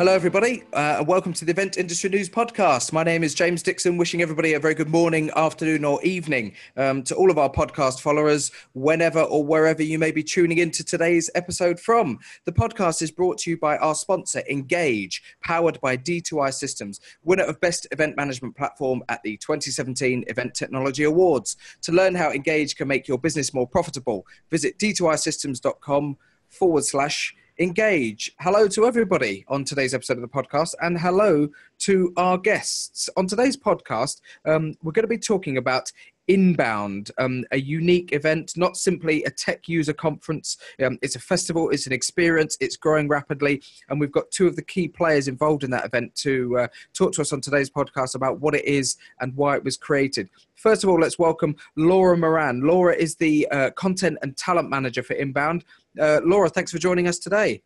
Hello, everybody, uh, and welcome to the Event Industry News Podcast. My name is James Dixon, wishing everybody a very good morning, afternoon, or evening um, to all of our podcast followers, whenever or wherever you may be tuning into today's episode from. The podcast is brought to you by our sponsor, Engage, powered by D2I Systems, winner of Best Event Management Platform at the 2017 Event Technology Awards. To learn how Engage can make your business more profitable, visit d2isystems.com forward slash engage. Hello to everybody on today's episode of the podcast, and hello to our guests. On today's podcast, um, we're going to be talking about Inbound, um, a unique event, not simply a tech user conference. Um, it's a festival, it's an experience, it's growing rapidly. And we've got two of the key players involved in that event to uh, talk to us on today's podcast about what it is and why it was created. First of all, let's welcome Laura Moran. Laura is the uh, content and talent manager for Inbound. Uh, Laura, thanks for joining us today.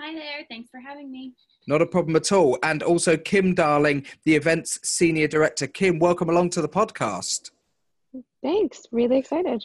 Hi there. Thanks for having me. Not a problem at all. And also Kim Darling, the events senior director. Kim, welcome along to the podcast. Thanks. Really excited.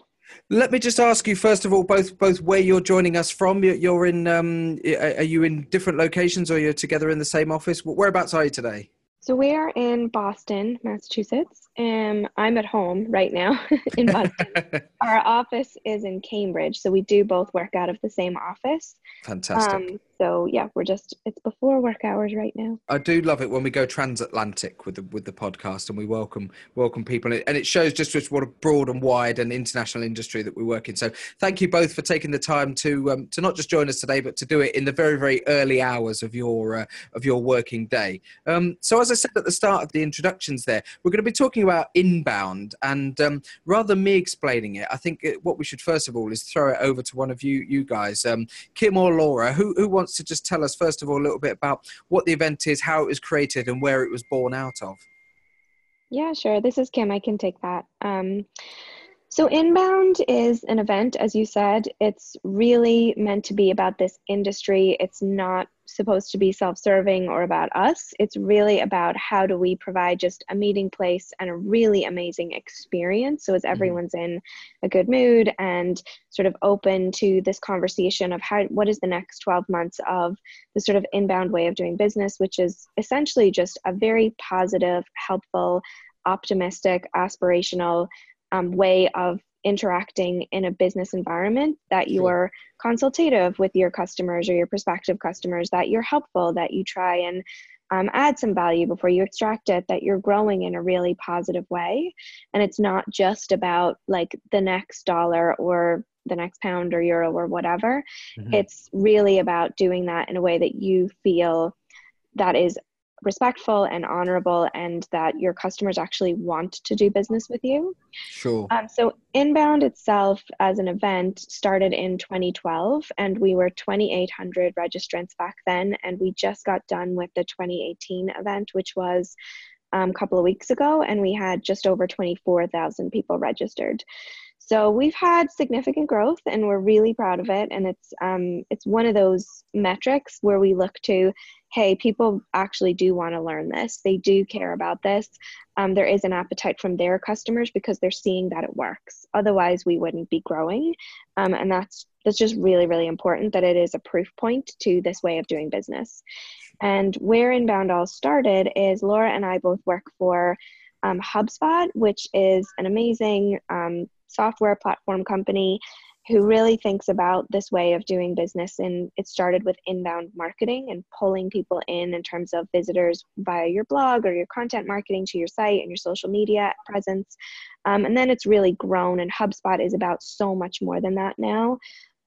Let me just ask you first of all, both both where you're joining us from. You're in. Um, are you in different locations, or you're together in the same office? Whereabouts are you today? So we are in Boston, Massachusetts, and I'm at home right now in Boston. Our office is in Cambridge, so we do both work out of the same office. Fantastic. Um, so yeah, we're just it's before work hours right now. I do love it when we go transatlantic with the with the podcast and we welcome welcome people and it shows just, just what a broad and wide and international industry that we work in. So thank you both for taking the time to um, to not just join us today, but to do it in the very very early hours of your uh, of your working day. Um, so as I said at the start of the introductions, there we're going to be talking about inbound and um, rather than me explaining it, I think it, what we should first of all is throw it over to one of you you guys, um, Kim or Laura, who who wants to just tell us, first of all, a little bit about what the event is, how it was created, and where it was born out of. Yeah, sure. This is Kim. I can take that. Um, so, Inbound is an event, as you said. It's really meant to be about this industry. It's not supposed to be self serving or about us. It's really about how do we provide just a meeting place and a really amazing experience. So, as mm-hmm. everyone's in a good mood and sort of open to this conversation of how, what is the next 12 months of the sort of inbound way of doing business, which is essentially just a very positive, helpful, optimistic, aspirational um, way of interacting in a business environment that you're consultative with your customers or your prospective customers that you're helpful that you try and um, add some value before you extract it that you're growing in a really positive way. And it's not just about like the next dollar or the next pound or euro or whatever. Mm-hmm. it's really about doing that in a way that you feel that is respectful and honorable and that your customers actually want to do business with you. Sure. Um, so, Inbound itself as an event started in 2012, and we were 2,800 registrants back then. And we just got done with the 2018 event, which was um, a couple of weeks ago, and we had just over 24,000 people registered. So we've had significant growth, and we're really proud of it. And it's um, it's one of those metrics where we look to, hey, people actually do want to learn this. They do care about this. Um, there is an appetite from their customers because they're seeing that it works. Otherwise, we wouldn't be growing. Um, and that's that's just really really important that it is a proof point to this way of doing business. And where Inbound all started is Laura and I both work for um, HubSpot, which is an amazing um, software platform company who really thinks about this way of doing business and it started with inbound marketing and pulling people in in terms of visitors via your blog or your content marketing to your site and your social media presence um, and then it's really grown and hubspot is about so much more than that now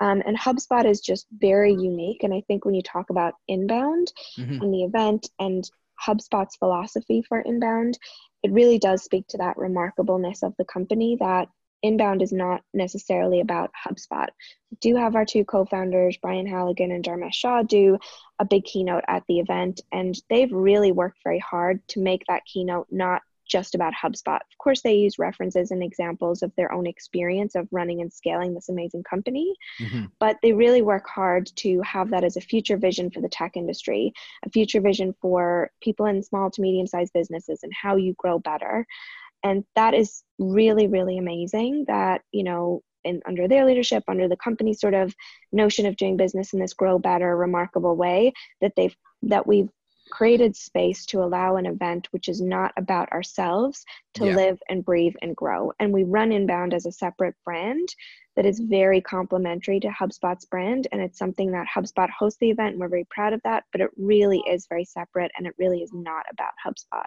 um, and HubSpot is just very unique. And I think when you talk about inbound mm-hmm. in the event and HubSpot's philosophy for inbound, it really does speak to that remarkableness of the company that inbound is not necessarily about HubSpot. We do have our two co-founders, Brian Halligan and Dharmesh Shah, do a big keynote at the event, and they've really worked very hard to make that keynote not just about HubSpot. Of course, they use references and examples of their own experience of running and scaling this amazing company, mm-hmm. but they really work hard to have that as a future vision for the tech industry, a future vision for people in small to medium sized businesses and how you grow better. And that is really, really amazing that, you know, in, under their leadership, under the company sort of notion of doing business in this grow better, remarkable way, that they've that we've created space to allow an event which is not about ourselves to Yeah. live and breathe and grow. And we run Inbound as a separate brand that is mm-hmm. very complementary to HubSpot's brand. And it's something that HubSpot hosts the event, and we're very proud of that, but it really is very separate and it really is not about HubSpot.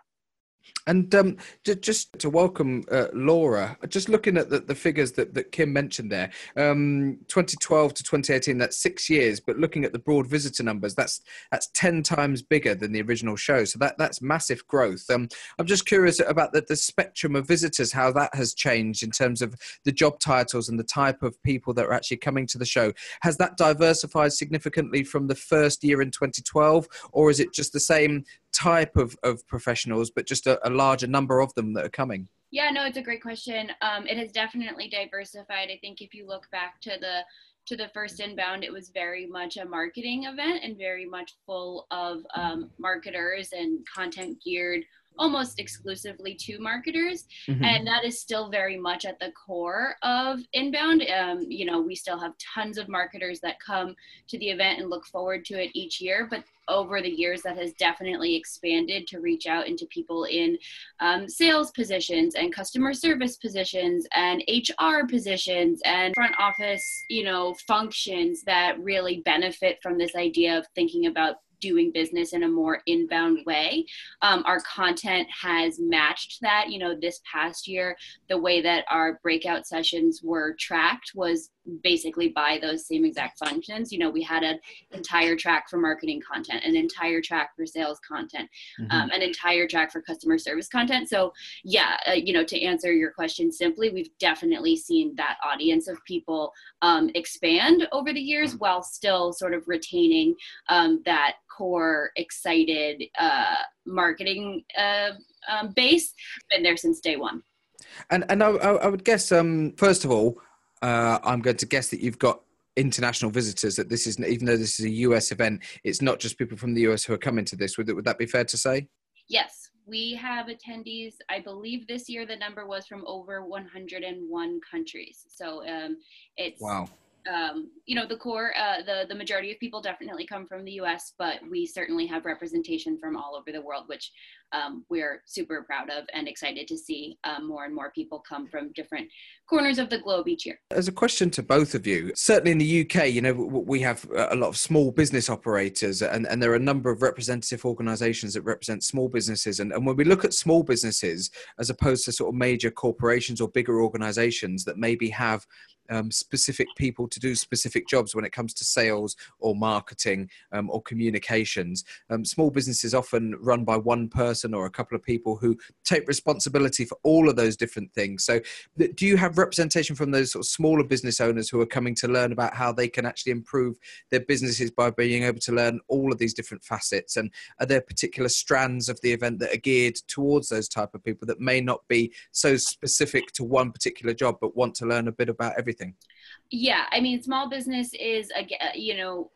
And um, ju- just to welcome uh, Laura, just looking at the, the figures that, that Kim mentioned there, um, 2012 to 2018, that's six years. But looking at the broad visitor numbers, that's that's 10 times bigger than the original show. So that that's massive growth. Um, I'm just curious about the, the spectrum of visitors, how that has changed in terms of the job titles and the type of people that are actually coming to the show. Has that diversified significantly from the first year in 2012, or is it just the same type of, of professionals, but just a, a larger number of them that are coming? Yeah, no, it's a great question. Um, it has definitely diversified. I think if you look back to the to the first inbound, it was very much a marketing event and very much full of um, marketers and content geared almost exclusively to marketers Mhm. and that is still very much at the core of inbound um, you know we still have tons of marketers that come to the event and look forward to it each year but over the years that has definitely expanded to reach out into people in um, sales positions and customer service positions and hr positions and front office you know functions that really benefit from this idea of thinking about doing business in a more inbound way. Um, our content has matched that. You know, this past year, the way that our breakout sessions were tracked was basically by those same exact functions. You know, we had an entire track for marketing content, an entire track for sales content, Mhm. um, an entire track for customer service content. So, yeah, uh, you know, to answer your question simply, we've definitely seen that audience of people um, expand over the years while still sort of retaining um, that core, excited uh, marketing uh, um, base. Been there since day one. And and I, I would guess, um, first of all, uh, I'm going to guess that you've got international visitors. That this is even though this is a US event, it's not just people from the US who are coming to this. Would would that be fair to say? Yes, we have attendees. I believe this year the number was from over 101 countries. So um, it's Wow. Um, you know the core uh, the the majority of people definitely come from the us but we certainly have representation from all over the world which um, we're super proud of and excited to see um, more and more people come from different corners of the globe each year As a question to both of you, certainly in the UK, you know, we have a lot of small business operators, and, and there are a number of representative organisations that represent small businesses. And, and when we look at small businesses, as opposed to sort of major corporations or bigger organisations that maybe have um, specific people to do specific jobs when it comes to sales or marketing um, or communications, um, small businesses often run by one person or a couple of people who take responsibility for all of those different things. So do you have representation from those sort of smaller business owners who are coming to learn about how they can actually improve their businesses by being able to learn all of these different facets? And are there particular strands of the event that are geared towards those type of people that may not be so specific to one particular job but want to learn a bit about everything yeah i mean small business is you know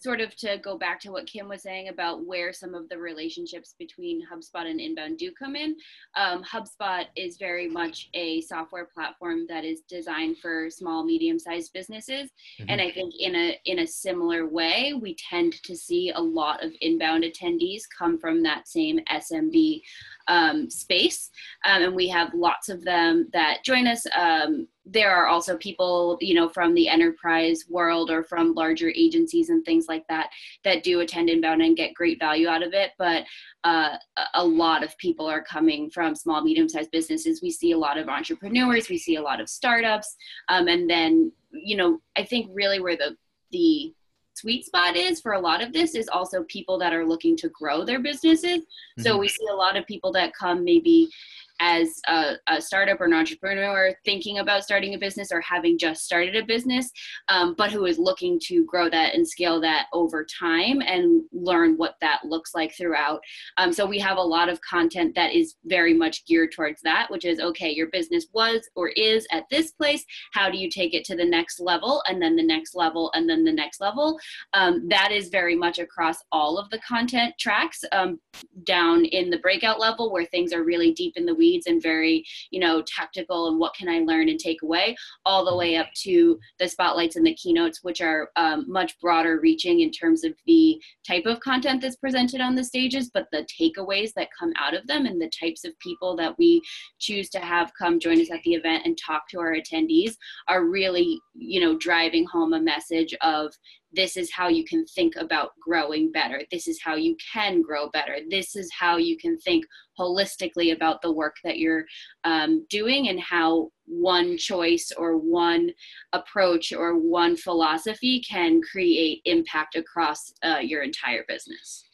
sort of to go back to what kim was saying about where some of the relationships between hubspot and inbound do come in. Um, hubspot is very much a software platform that is designed for small medium sized businesses and i think in a in a similar way we tend to see a lot of inbound attendees come from that same smb um, space. Um, and we have lots of them that join us. Um, there are also people you know from the enterprise world or from larger agencies and things like that that do attend inbound and get great value out of it. But uh, a- lot of people are coming from small medium sized businesses. We see a lot of entrepreneurs. We see a lot of startups. Um, and then you know i think really where the the sweet spot is for a lot of this is also people that are looking to grow their businesses. So Mhm. we see a lot of people that come maybe as a, a startup or an entrepreneur thinking about starting a business or having just started a business, um, but who is looking to grow that and scale that over time and learn what that looks like throughout. Um, so we have a lot of content that is very much geared towards that, which is okay, your business was or is at this place. How do you take it to the next level and then the next level and then the next level? Um, that is very much across all of the content tracks um, down in the breakout level where things are really deep in the weeds leads and very you know tactical and what can i learn and take away all the way up to the spotlights and the keynotes which are um, much broader reaching in terms of the type of content that's presented on the stages but the takeaways that come out of them and the types of people that we choose to have come join us at the event and talk to our attendees are really you know driving home a message of this is how you can think about growing better. This is how you can grow better. This is how you can think holistically about the work that you're um, doing and how one choice or one approach or one philosophy can create impact across uh, your entire business.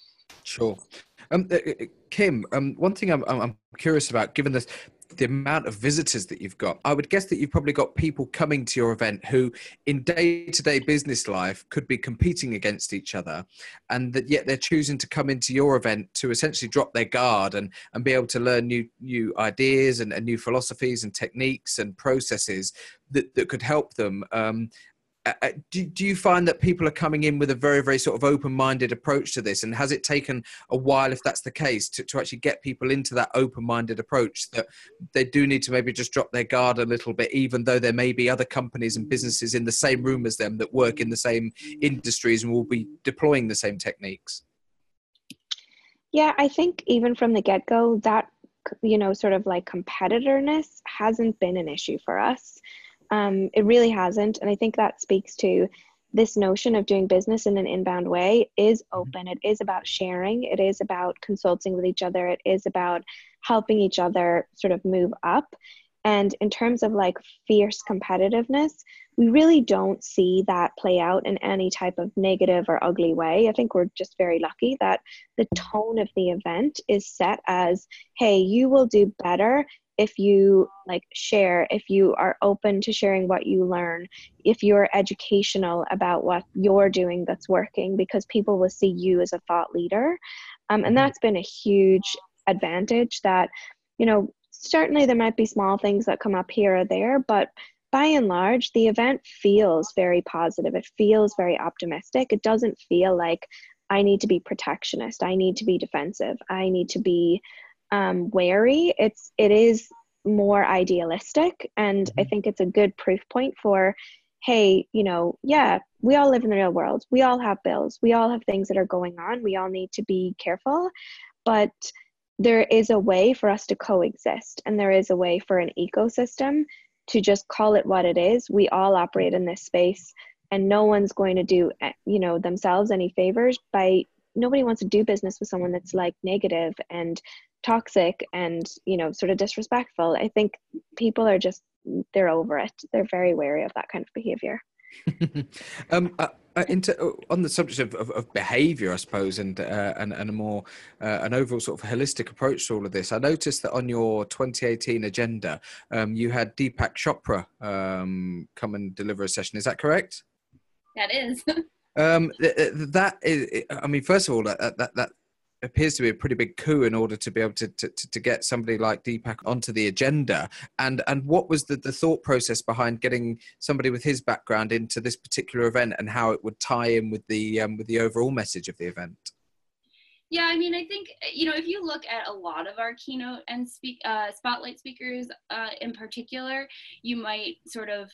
Sure. Um, uh, uh Kim, um, one thing I'm, I'm curious about, given this, the amount of visitors that you've got, I would guess that you've probably got people coming to your event who, in day to day business life, could be competing against each other, and that yet they're choosing to come into your event to essentially drop their guard and, and be able to learn new new ideas and, and new philosophies and techniques and processes that, that could help them. Um, uh, uh, do, do you find that people are coming in with a very very sort of open-minded approach to this? And has it taken a while if that's the case to, to actually get people into that open-minded approach that they do need to maybe just drop their guard a little bit even though there may be other companies and businesses in the same room as them that work in the same industries and will be deploying the same techniques? Yeah i think even from the get-go that you know sort of like competitorness hasn't been an issue for us um, it really hasn't. And I think that speaks to this notion of doing business in an inbound way is mm-hmm. open. It is about sharing. It is about consulting with each other. It is about helping each other sort of move up. And in terms of like fierce competitiveness, we really don't see that play out in any type of negative or ugly way. I think we're just very lucky that the tone of the event is set as hey, you will do better if you like share if you are open to sharing what you learn if you're educational about what you're doing that's working because people will see you as a thought leader. Um, and mm-hmm. that's been a huge advantage that you know certainly there might be small things that come up here or there but by and large the event feels very positive. It feels very optimistic. It doesn't feel like i need to be protectionist. I need to be defensive. I need to be um, wary. It's it is more idealistic, and I mm-hmm. think it's a good proof point for, hey, you know, yeah, we all live in the real world. We all have bills. We all have things that are going on. We all need to be careful, but there is a way for us to coexist, and there is a way for an ecosystem to just call it what it is. We all operate in this space and no one's going to do eh, you know themselves any favors by nobody wants to do business with someone that's like negative and toxic and you know sort of disrespectful i think people are just they're over it they're very wary of that kind of behavior um, uh, uh, into, uh, on the subject of, of, of behavior, I suppose, and uh, and, and a more uh, an overall sort of holistic approach to all of this, I noticed that on your 2018 agenda, um, you had Deepak Chopra um, come and deliver a session. Is that correct? That is. um, that is, I mean, first of all, that that that appears to be a pretty big coup in order to be able to, to, to get somebody like Deepak onto the agenda. And and what was the, the thought process behind getting somebody with his background into this particular event and how it would tie in with the um, with the overall message of the event? Yeah, I mean, I think you know if you look at a lot of our keynote and speak uh, spotlight speakers uh, in particular, you might sort of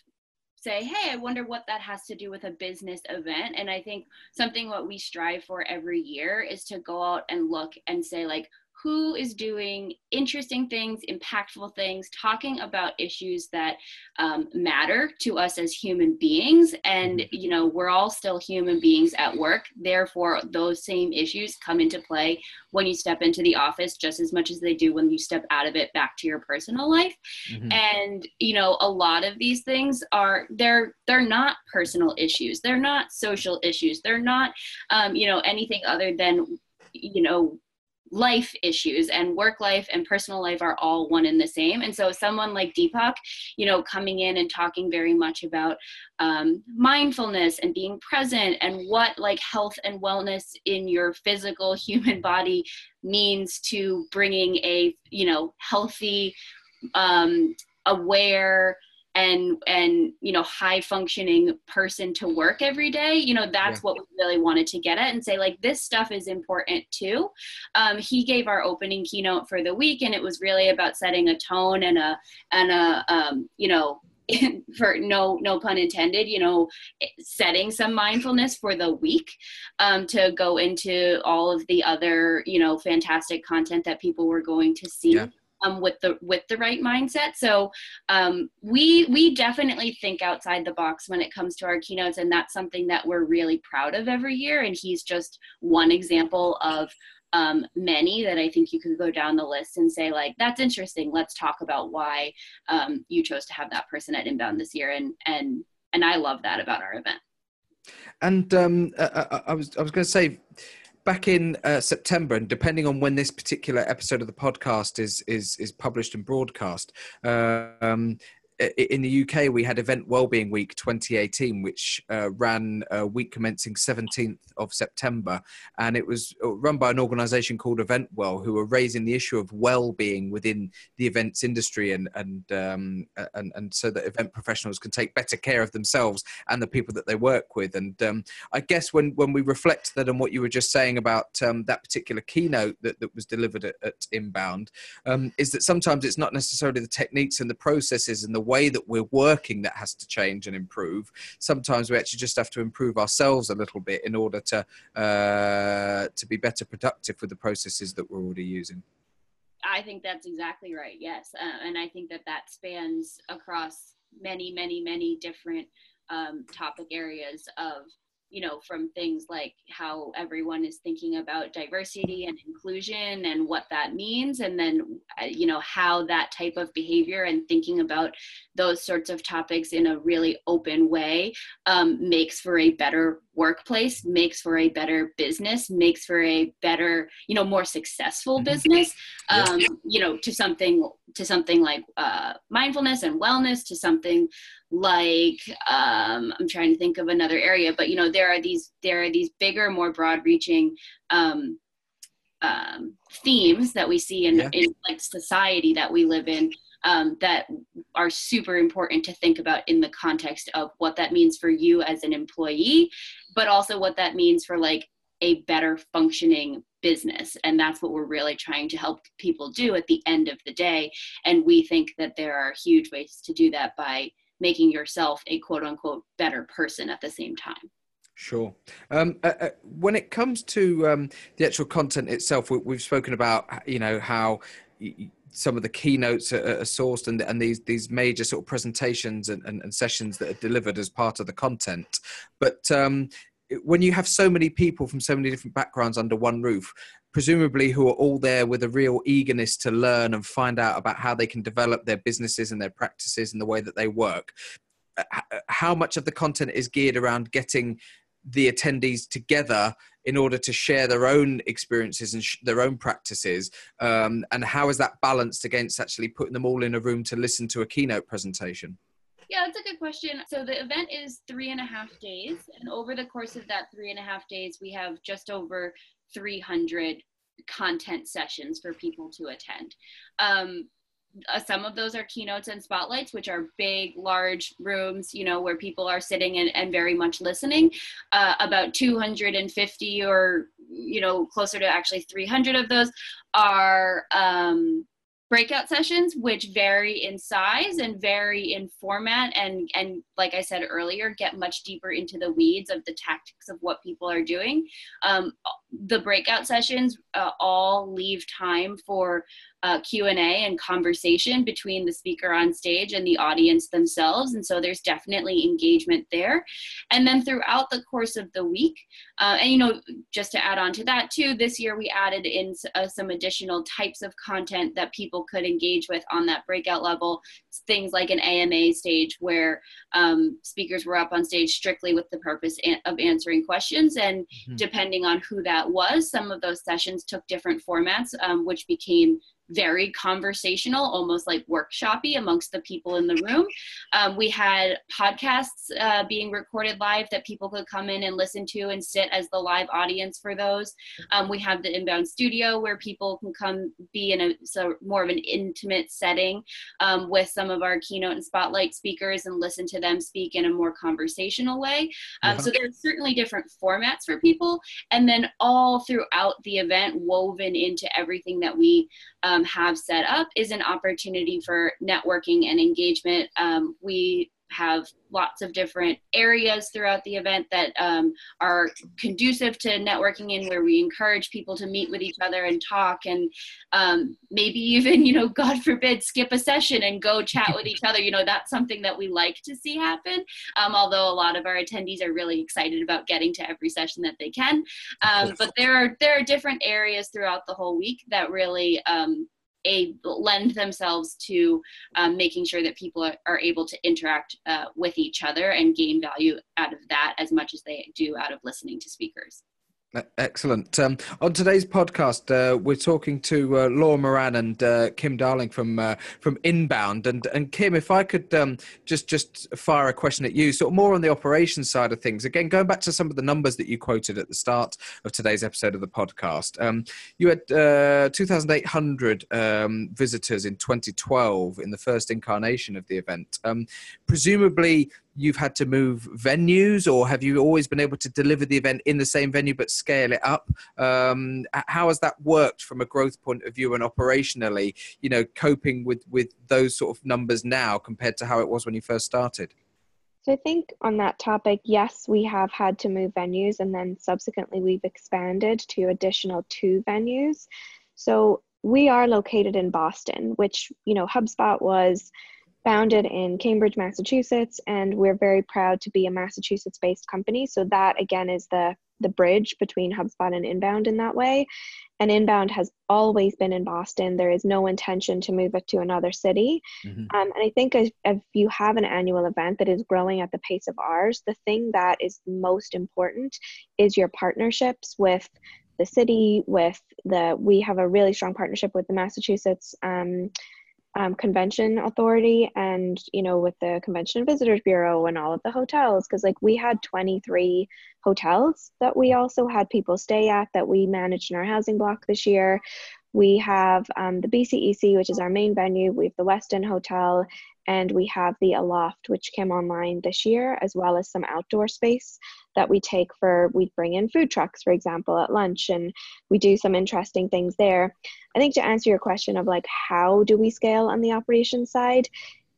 say, hey, I wonder what that has to do with a business event. And I think something what we strive for every year is to go out and look and say, like, who is doing interesting things, impactful things, talking about issues that um, matter to us as human beings. And, mm-hmm. you know, we're all still human beings at work. Therefore, those same issues come into play when you step into the office just as much as they do when you step out of it back to your personal life. Mm-hmm. And, you know, a lot of these things are, they're, they're not personal issues. They're not social issues. They're not, um, you know, anything other than, you know, life issues and work life and personal life are all one and the same. And so someone like deepak you know coming in and talking very much about um, mindfulness and being present and what like health and wellness in your physical human body means to bringing a you know healthy um, aware and and you know high functioning person to work every day you know that's yeah. what we really wanted to get at and say like this stuff is important too um, he gave our opening keynote for the week and it was really about setting a tone and a and a um, you know for no no pun intended you know setting some mindfulness for the week um, to go into all of the other you know fantastic content that people were going to see yeah. Um, with the with the right mindset so um, we we definitely think outside the box when it comes to our keynotes and that's something that we're really proud of every year and he's just one example of um, many that I think you could go down the list and say like, that's interesting. Let's talk about why um, you chose to have that person at inbound this year. And, and, and I love that about our event. And um, I, I was, I was going to say, back in uh, September, and depending on when this particular episode of the podcast is is is published and broadcast, uh, um, in the UK, we had Event Wellbeing Week 2018, which uh, ran a week commencing 17th of September, and it was uh, run by an organisation called EventWell, who are raising the issue of well-being within the events industry, and and um, and and so that event professionals can take better care of themselves and the people that they work with. And um, I guess when when we reflect that on what you were just saying about um, that particular keynote that, that was delivered at, at Inbound, um, is that sometimes it's not necessarily the techniques and the processes and the way that we're working that has to change and improve. Sometimes we actually just have to improve ourselves a little bit in order to uh, to be better productive with the processes that we're already using. I think that's exactly right. Yes, uh, and I think that that spans across many, many, many different um, topic areas of you know, from things like how everyone is thinking about diversity and inclusion and what that means, and then, uh, you know, how that type of behavior and thinking about those sorts of topics in a really open way um, makes for a better workplace, makes for a better business, makes for a better, you know, more successful mm-hmm. business. Um, you know, to something to something like uh, mindfulness and wellness, to something like um, i'm trying to think of another area but you know there are these there are these bigger more broad reaching um, um, themes that we see in, yeah. in like society that we live in um, that are super important to think about in the context of what that means for you as an employee but also what that means for like a better functioning business and that's what we're really trying to help people do at the end of the day and we think that there are huge ways to do that by making yourself a quote unquote better person at the same time. Sure. Um, uh, uh, when it comes to um, the actual content itself, we, have spoken about you know how some of the keynotes are, are sourced and, and, these these major sort of presentations and, and, and, sessions that are delivered as part of the content. But um, when you have so many people from so many different backgrounds under one roof, presumably who are all there with a real eagerness to learn and find out about how they can develop their businesses and their practices and the way that they work. How much of the content is geared around getting the attendees together in order to share their own experiences and sh- their own practices um, and how is that balanced against actually putting them all in a room to listen to a keynote presentation yeah, that's a good question. So the event is three and a half days, and over the course of that three and a half days, we have just over 300 content sessions for people to attend. Um, uh, some of those are keynotes and spotlights, which are big, large rooms, you know, where people are sitting and, and very much listening. Uh, about 250 or, you know, closer to actually 300 of those are um, breakout sessions which vary in size and vary in format and and like i said earlier get much deeper into the weeds of the tactics of what people are doing um, the breakout sessions uh, all leave time for uh, q&a and conversation between the speaker on stage and the audience themselves and so there's definitely engagement there and then throughout the course of the week uh, and you know just to add on to that too this year we added in uh, some additional types of content that people could engage with on that breakout level things like an ama stage where um, speakers were up on stage strictly with the purpose of answering questions and mm-hmm. depending on who that was some of those sessions took different formats um, which became very conversational, almost like workshoppy amongst the people in the room. Um, we had podcasts uh, being recorded live that people could come in and listen to and sit as the live audience for those. Um, we have the inbound studio where people can come be in a so more of an intimate setting um, with some of our keynote and spotlight speakers and listen to them speak in a more conversational way. Um, so there's certainly different formats for people, and then all throughout the event, woven into everything that we um, have set up, is an opportunity for networking and engagement. Um, we have lots of different areas throughout the event that um, are conducive to networking in where we encourage people to meet with each other and talk and um, maybe even you know god forbid skip a session and go chat with each other. You know that's something that we like to see happen. Um, although a lot of our attendees are really excited about getting to every session that they can. Um, but there are there are different areas throughout the whole week that really um, a lend themselves to um, making sure that people are, are able to interact uh, with each other and gain value out of that as much as they do out of listening to speakers. Excellent. Um, on today's podcast, uh, we're talking to uh, Laura Moran and uh, Kim Darling from uh, from Inbound. And and Kim, if I could um, just just fire a question at you, sort of more on the operations side of things. Again, going back to some of the numbers that you quoted at the start of today's episode of the podcast, um, you had uh, 2,800 um, visitors in 2012 in the first incarnation of the event. Um, presumably, you've had to move venues or have you always been able to deliver the event in the same venue but scale it up? Um, how has that worked from a growth point of view and operationally you know coping with with those sort of numbers now compared to how it was when you first started? So i think on that topic yes we have had to move venues and then subsequently we've expanded to additional two venues. So we are located in boston which you know hubspot was founded in Cambridge, Massachusetts, and we're very proud to be a Massachusetts based company. So, that again is the, the bridge between HubSpot and Inbound in that way. And Inbound has always been in Boston. There is no intention to move it to another city. Mm-hmm. Um, and I think if, if you have an annual event that is growing at the pace of ours, the thing that is most important is your partnerships with the city, with the, we have a really strong partnership with the Massachusetts. Um, um, convention authority and you know with the convention visitors bureau and all of the hotels because like we had 23 hotels that we also had people stay at that we managed in our housing block this year. We have um, the bcec which is our main venue. We have the westin hotel and we have the aloft which came online this year as well as some outdoor space that we take for we bring in food trucks for example at lunch and we do some interesting things there. I think to answer your question of like how do we scale on the operations side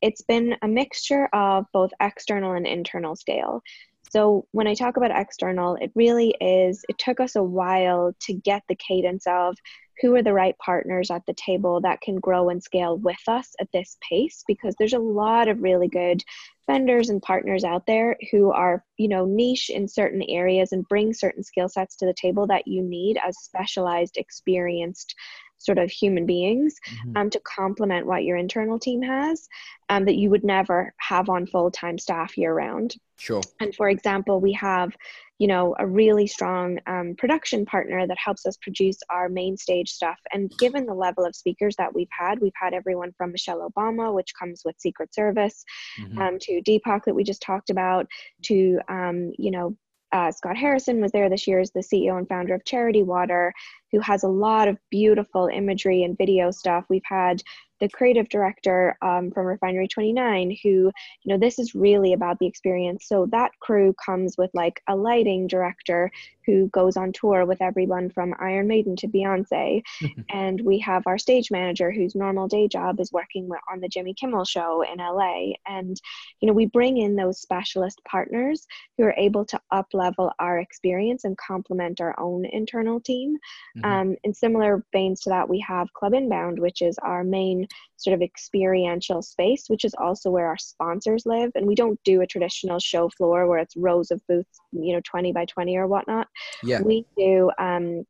it's been a mixture of both external and internal scale. So when i talk about external it really is it took us a while to get the cadence of who are the right partners at the table that can grow and scale with us at this pace because there's a lot of really good vendors and partners out there who are you know niche in certain areas and bring certain skill sets to the table that you need as specialized experienced sort of human beings mm-hmm. um, to complement what your internal team has um, that you would never have on full-time staff year round sure and for example we have you know a really strong um, production partner that helps us produce our main stage stuff and given the level of speakers that we've had we've had everyone from michelle obama which comes with secret service mm-hmm. um, to deepak that we just talked about to um, you know uh, Scott Harrison was there this year as the CEO and founder of Charity Water, who has a lot of beautiful imagery and video stuff. We've had the creative director um, from Refinery 29, who, you know, this is really about the experience. So that crew comes with like a lighting director who goes on tour with everyone from Iron Maiden to Beyonce. and we have our stage manager whose normal day job is working on the Jimmy Kimmel show in LA. And, you know, we bring in those specialist partners who are able to up level our experience and complement our own internal team. Mm-hmm. Um, in similar veins to that, we have Club Inbound, which is our main sort of experiential space, which is also where our sponsors live. And we don't do a traditional show floor where it's rows of booths, you know, 20 by 20 or whatnot. Yeah. We do, um,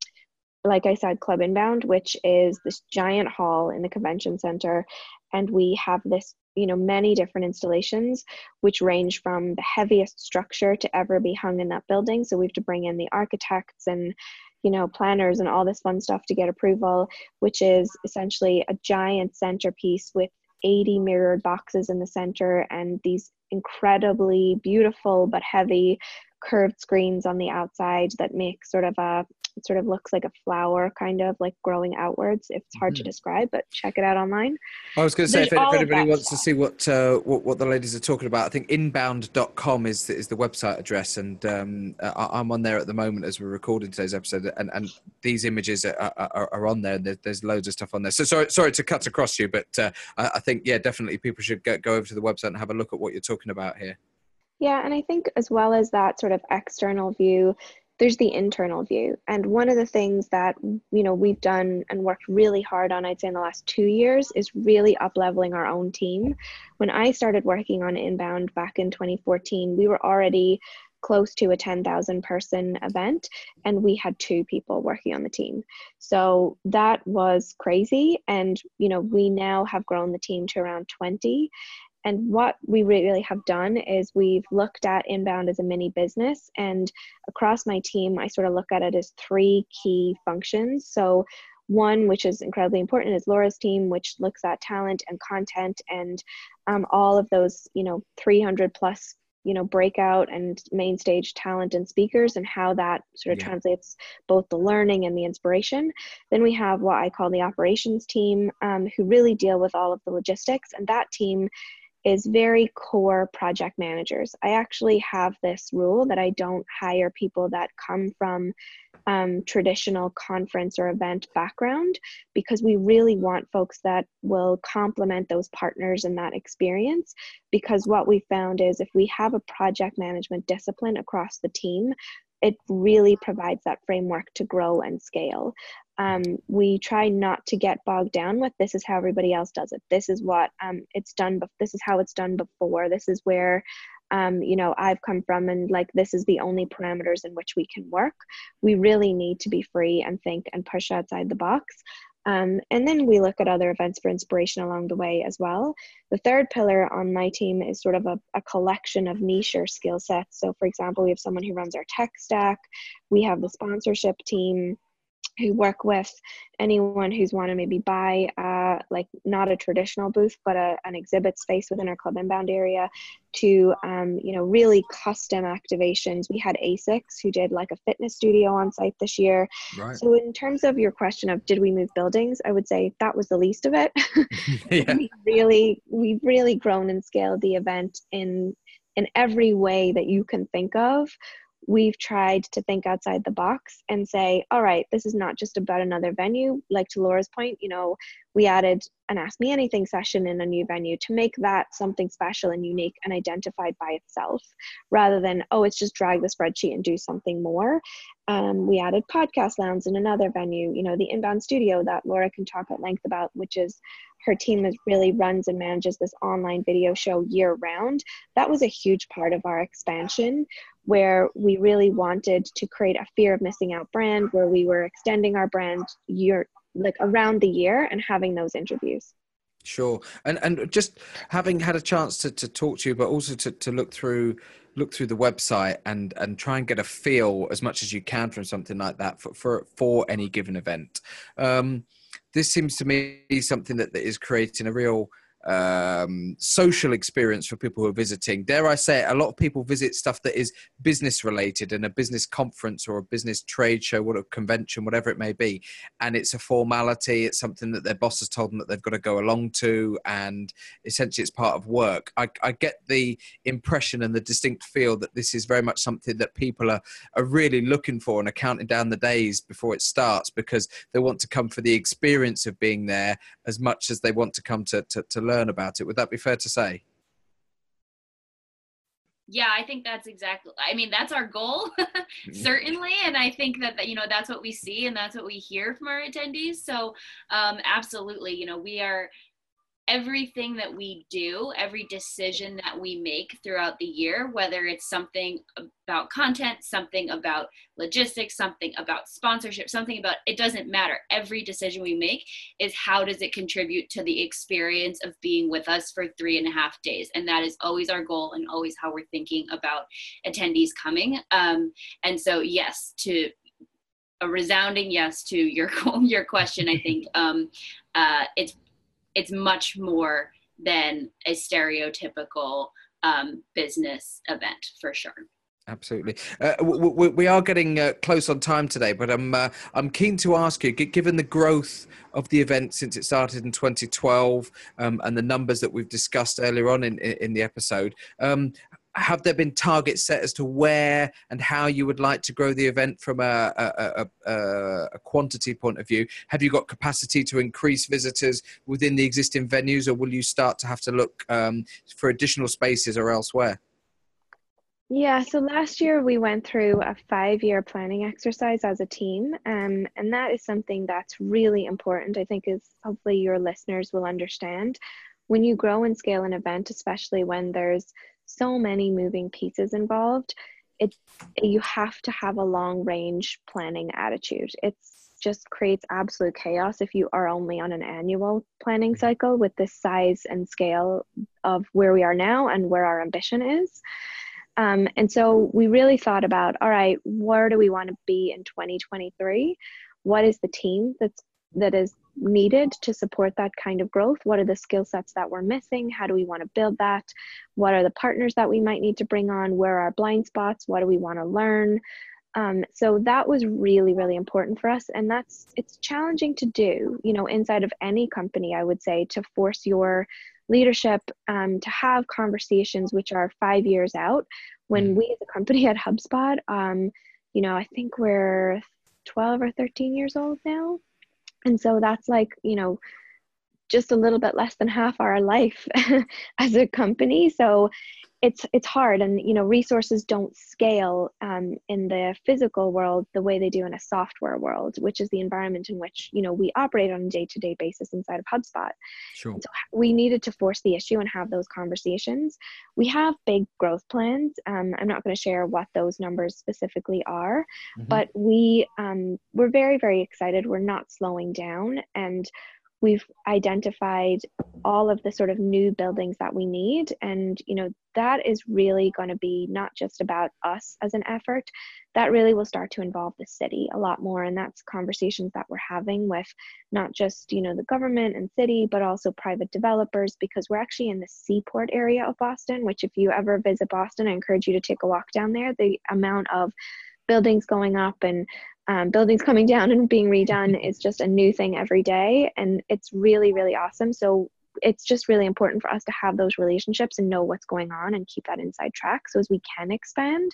like I said, Club Inbound, which is this giant hall in the convention center. And we have this you know many different installations which range from the heaviest structure to ever be hung in that building so we have to bring in the architects and you know, planners and all this fun stuff to get approval, which is essentially a giant centerpiece with 80 mirrored boxes in the center and these incredibly beautiful but heavy curved screens on the outside that make sort of a it sort of looks like a flower kind of like growing outwards it's hard mm-hmm. to describe but check it out online i was going to say if, if, anybody wants stuff. to see what, uh, what, what the ladies are talking about i think inbound.com is is the website address and um, I, am on there at the moment as we're recording today's episode and, and these images are, are, are on there there's, there's loads of stuff on there so sorry sorry to cut across you but uh, I, I, think yeah definitely people should go, go over to the website and have a look at what you're talking about here yeah, and I think as well as that sort of external view, there's the internal view. And one of the things that, you know, we've done and worked really hard on, I'd say in the last two years, is really up leveling our own team. When I started working on Inbound back in 2014, we were already close to a 10,000 person event and we had two people working on the team. So that was crazy and you know we now have grown the team to around 20 and what we really have done is we've looked at inbound as a mini business. And across my team, I sort of look at it as three key functions. So, one, which is incredibly important, is Laura's team, which looks at talent and content and um, all of those, you know, 300 plus you know breakout and main stage talent and speakers and how that sort of yeah. translates both the learning and the inspiration then we have what i call the operations team um, who really deal with all of the logistics and that team is very core project managers. I actually have this rule that I don't hire people that come from um, traditional conference or event background because we really want folks that will complement those partners and that experience. Because what we found is if we have a project management discipline across the team, it really provides that framework to grow and scale. Um, we try not to get bogged down with this is how everybody else does it. This is what um, it's done but this is how it's done before. This is where um, you know i've come from and like this is the only parameters in which we can work. We really need to be free and think and push outside the box um, and then we look at other events for inspiration along the way as well. The third pillar on my team is sort of a, a collection of niche or skill sets. So, for example, we have someone who runs our tech stack, we have the sponsorship team, who work with anyone who's want to maybe buy uh, like not a traditional booth but a, an exhibit space within our club inbound area to um, you know really custom activations. We had asics who did like a fitness studio on site this year. Right. so in terms of your question of did we move buildings? I would say that was the least of it. Yeah. we really we've really grown and scaled the event in in every way that you can think of we've tried to think outside the box and say, all right, this is not just about another venue. Like to Laura's point, you know, we added an Ask Me Anything session in a new venue to make that something special and unique and identified by itself rather than, oh, it's just drag the spreadsheet and do something more. Um, we added podcast lounge in another venue, you know, the inbound studio that Laura can talk at length about, which is her team is really runs and manages this online video show year round. That was a huge part of our expansion where we really wanted to create a fear of missing out brand where we were extending our brand year like around the year and having those interviews. Sure. And and just having had a chance to, to talk to you but also to, to look through look through the website and and try and get a feel as much as you can from something like that for for, for any given event. Um, this seems to me something that, that is creating a real um, social experience for people who are visiting. Dare I say, it, a lot of people visit stuff that is business related and a business conference or a business trade show, what a convention, whatever it may be, and it's a formality. It's something that their boss has told them that they've got to go along to, and essentially it's part of work. I, I get the impression and the distinct feel that this is very much something that people are are really looking for and are counting down the days before it starts because they want to come for the experience of being there as much as they want to come to to, to learn learn about it. Would that be fair to say? yeah i think that's exactly i mean that's our goal mm-hmm. certainly and i think that, that you know that's what we see and that's what we hear from our attendees so um, absolutely you know we are everything that we do, every decision that we make throughout the year, whether it's something about content, something about logistics, something about sponsorship, something about it doesn't matter. Every decision we make is how does it contribute to the experience of being with us for three and a half days. And that is always our goal and always how we're thinking about attendees coming. Um, and so, yes, to a resounding yes to your your question. I think um, uh, it's it's much more than a stereotypical um, business event for sure. Absolutely. Uh, we, are getting uh, close on time today, but I'm uh, I'm keen to ask you, given the growth of the event since it started in 2012 um, and the numbers that we've discussed earlier on in in the episode, um, have there been targets set as to where and how you would like to grow the event from a, a, a, a, quantity point of view? Have you got capacity to increase visitors within the existing venues, or will you start to have to look um, for additional spaces or elsewhere? Yeah, so last year we went through a five year planning exercise as a team, um, and that is something that's really important. I think is hopefully your listeners will understand. When you grow and scale an event, especially when there's so many moving pieces involved, it you have to have a long range planning attitude. It's just creates absolute chaos if you are only on an annual planning cycle with the size and scale of where we are now and where our ambition is. Um, and so we really thought about all right, where do we want to be in 2023? What is the team that's that is needed to support that kind of growth? What are the skill sets that we're missing? How do we want to build that? What are the partners that we might need to bring on? Where are our blind spots? What do we want to learn? Um, so that was really, really important for us. And that's, it's challenging to do, you know, inside of any company, I would say, to force your leadership um, to have conversations which are five years out. When mm. we as a company at HubSpot, um, you know, I think we're 12 or 13 years old now. And so that's like, you know, just a little bit less than half our life as a company. So it's it's hard. And you know resources don't scale um, in the physical world the way they do in a software world which is the environment in which you know we operate on a day-to-day basis inside of hubspot. Sure. so we needed to force the issue and have those conversations. We have big growth plans. Um, i'm not going to share what those numbers specifically are mm-hmm. but we um, we're very very excited. We're not slowing down. And we've identified all of the sort of new buildings that we need. And you know that is really going to be not just about us as an effort that really will start to involve the city a lot more. And that's conversations that we're having with not just you know the government and city but also private developers because we're actually in the seaport area of boston which if you ever visit boston i encourage you to take a walk down there. The amount of buildings going up and um, buildings coming down and being redone is just a new thing every day and it's really really awesome. So it's just really important for us to have those relationships and know what's going on and keep that inside track so as we can expand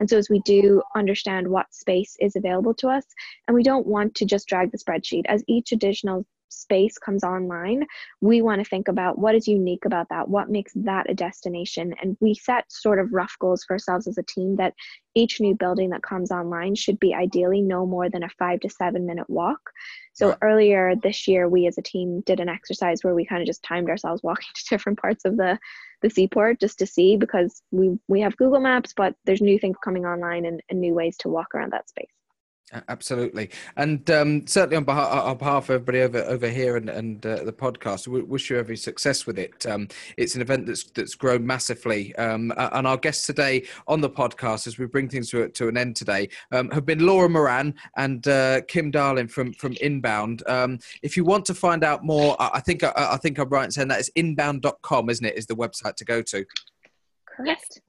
and so as we do understand what space is available to us. And we don't want to just drag the spreadsheet. As each additional space comes online, we want to think about what is unique about that, what makes that a destination. And we set sort of rough goals for ourselves as a team that each new building that comes online should be ideally no more than a five to seven minute walk. So right. earlier this year, we as a team did an exercise where we kind of just timed ourselves walking to different parts of the the seaport just to see because we we have Google Maps, but there's new things coming online and, and new ways to walk around that space. Absolutely, and um, certainly on behalf, on behalf, of everybody over over here and, and uh, the podcast, we wish you every success with it. Um, it's an event that's that's grown massively, um, and our guests today on the podcast, as we bring things to, to an end today, um, have been Laura Moran and uh, Kim Darling from from Inbound. Um, if you want to find out more, I think I, I think I'm right in saying that it's inbound.com, isn't it? Is the website to go to? Correct.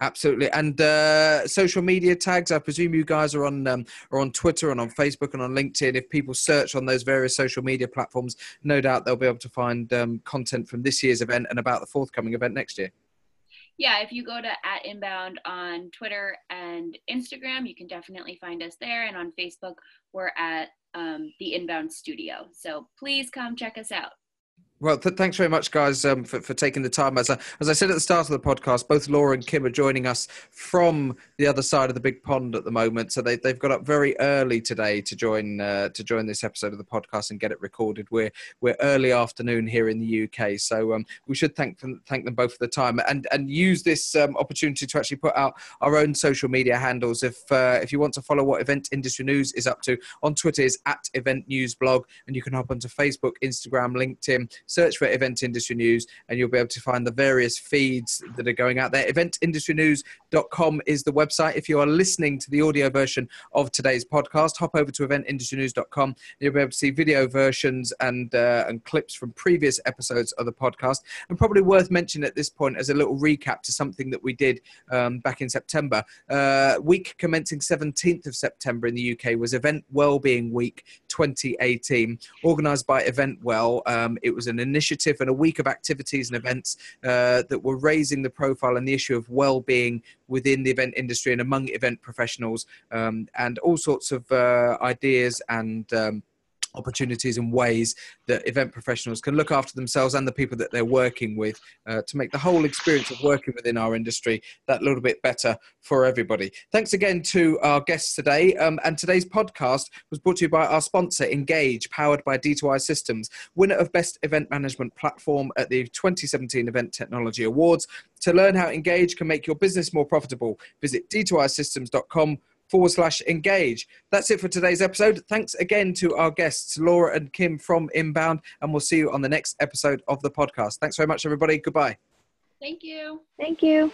Absolutely, and uh, social media tags. I presume you guys are on um, are on Twitter and on Facebook and on LinkedIn. If people search on those various social media platforms, no doubt they'll be able to find um, content from this year's event and about the forthcoming event next year. Yeah, if you go to at Inbound on Twitter and Instagram, you can definitely find us there. And on Facebook, we're at um, the Inbound Studio. So please come check us out. Well, th- thanks very much, guys, um, for, for taking the time. As I, as I said at the start of the podcast, both Laura and Kim are joining us from the other side of the big pond at the moment. So they, they've got up very early today to join uh, to join this episode of the podcast and get it recorded. We're we're early afternoon here in the UK, so um, we should thank them thank them both for the time and and use this um, opportunity to actually put out our own social media handles. If uh, if you want to follow what Event Industry News is up to on Twitter is at Event News Blog, and you can hop onto Facebook, Instagram, LinkedIn search for Event Industry News, and you'll be able to find the various feeds that are going out there. EventIndustryNews.com is the website. If you are listening to the audio version of today's podcast, hop over to EventIndustryNews.com. You'll be able to see video versions and uh, and clips from previous episodes of the podcast. And probably worth mentioning at this point as a little recap to something that we did um, back in September. Uh, week commencing 17th of September in the UK was Event Wellbeing Week 2018, organised by Eventwell. Um, it was an initiative and a week of activities and events uh, that were raising the profile and the issue of well-being within the event industry and among event professionals, um, and all sorts of uh, ideas and um, opportunities and ways that event professionals can look after themselves and the people that they're working with uh, to make the whole experience of working within our industry that little bit better for everybody. Thanks again to our guests today. Um, and today's podcast was brought to you by our sponsor, Engage, powered by D2I Systems, winner of Best Event Management Platform at the 2017 Event Technology Awards. To learn how Engage can make your business more profitable, visit d2isystems.com forward slash engage. That's it for today's episode. Thanks again to our guests, Laura and Kim from Inbound, and we'll see you on the next episode of the podcast. Thanks very much, everybody. Goodbye. Thank you. Thank you.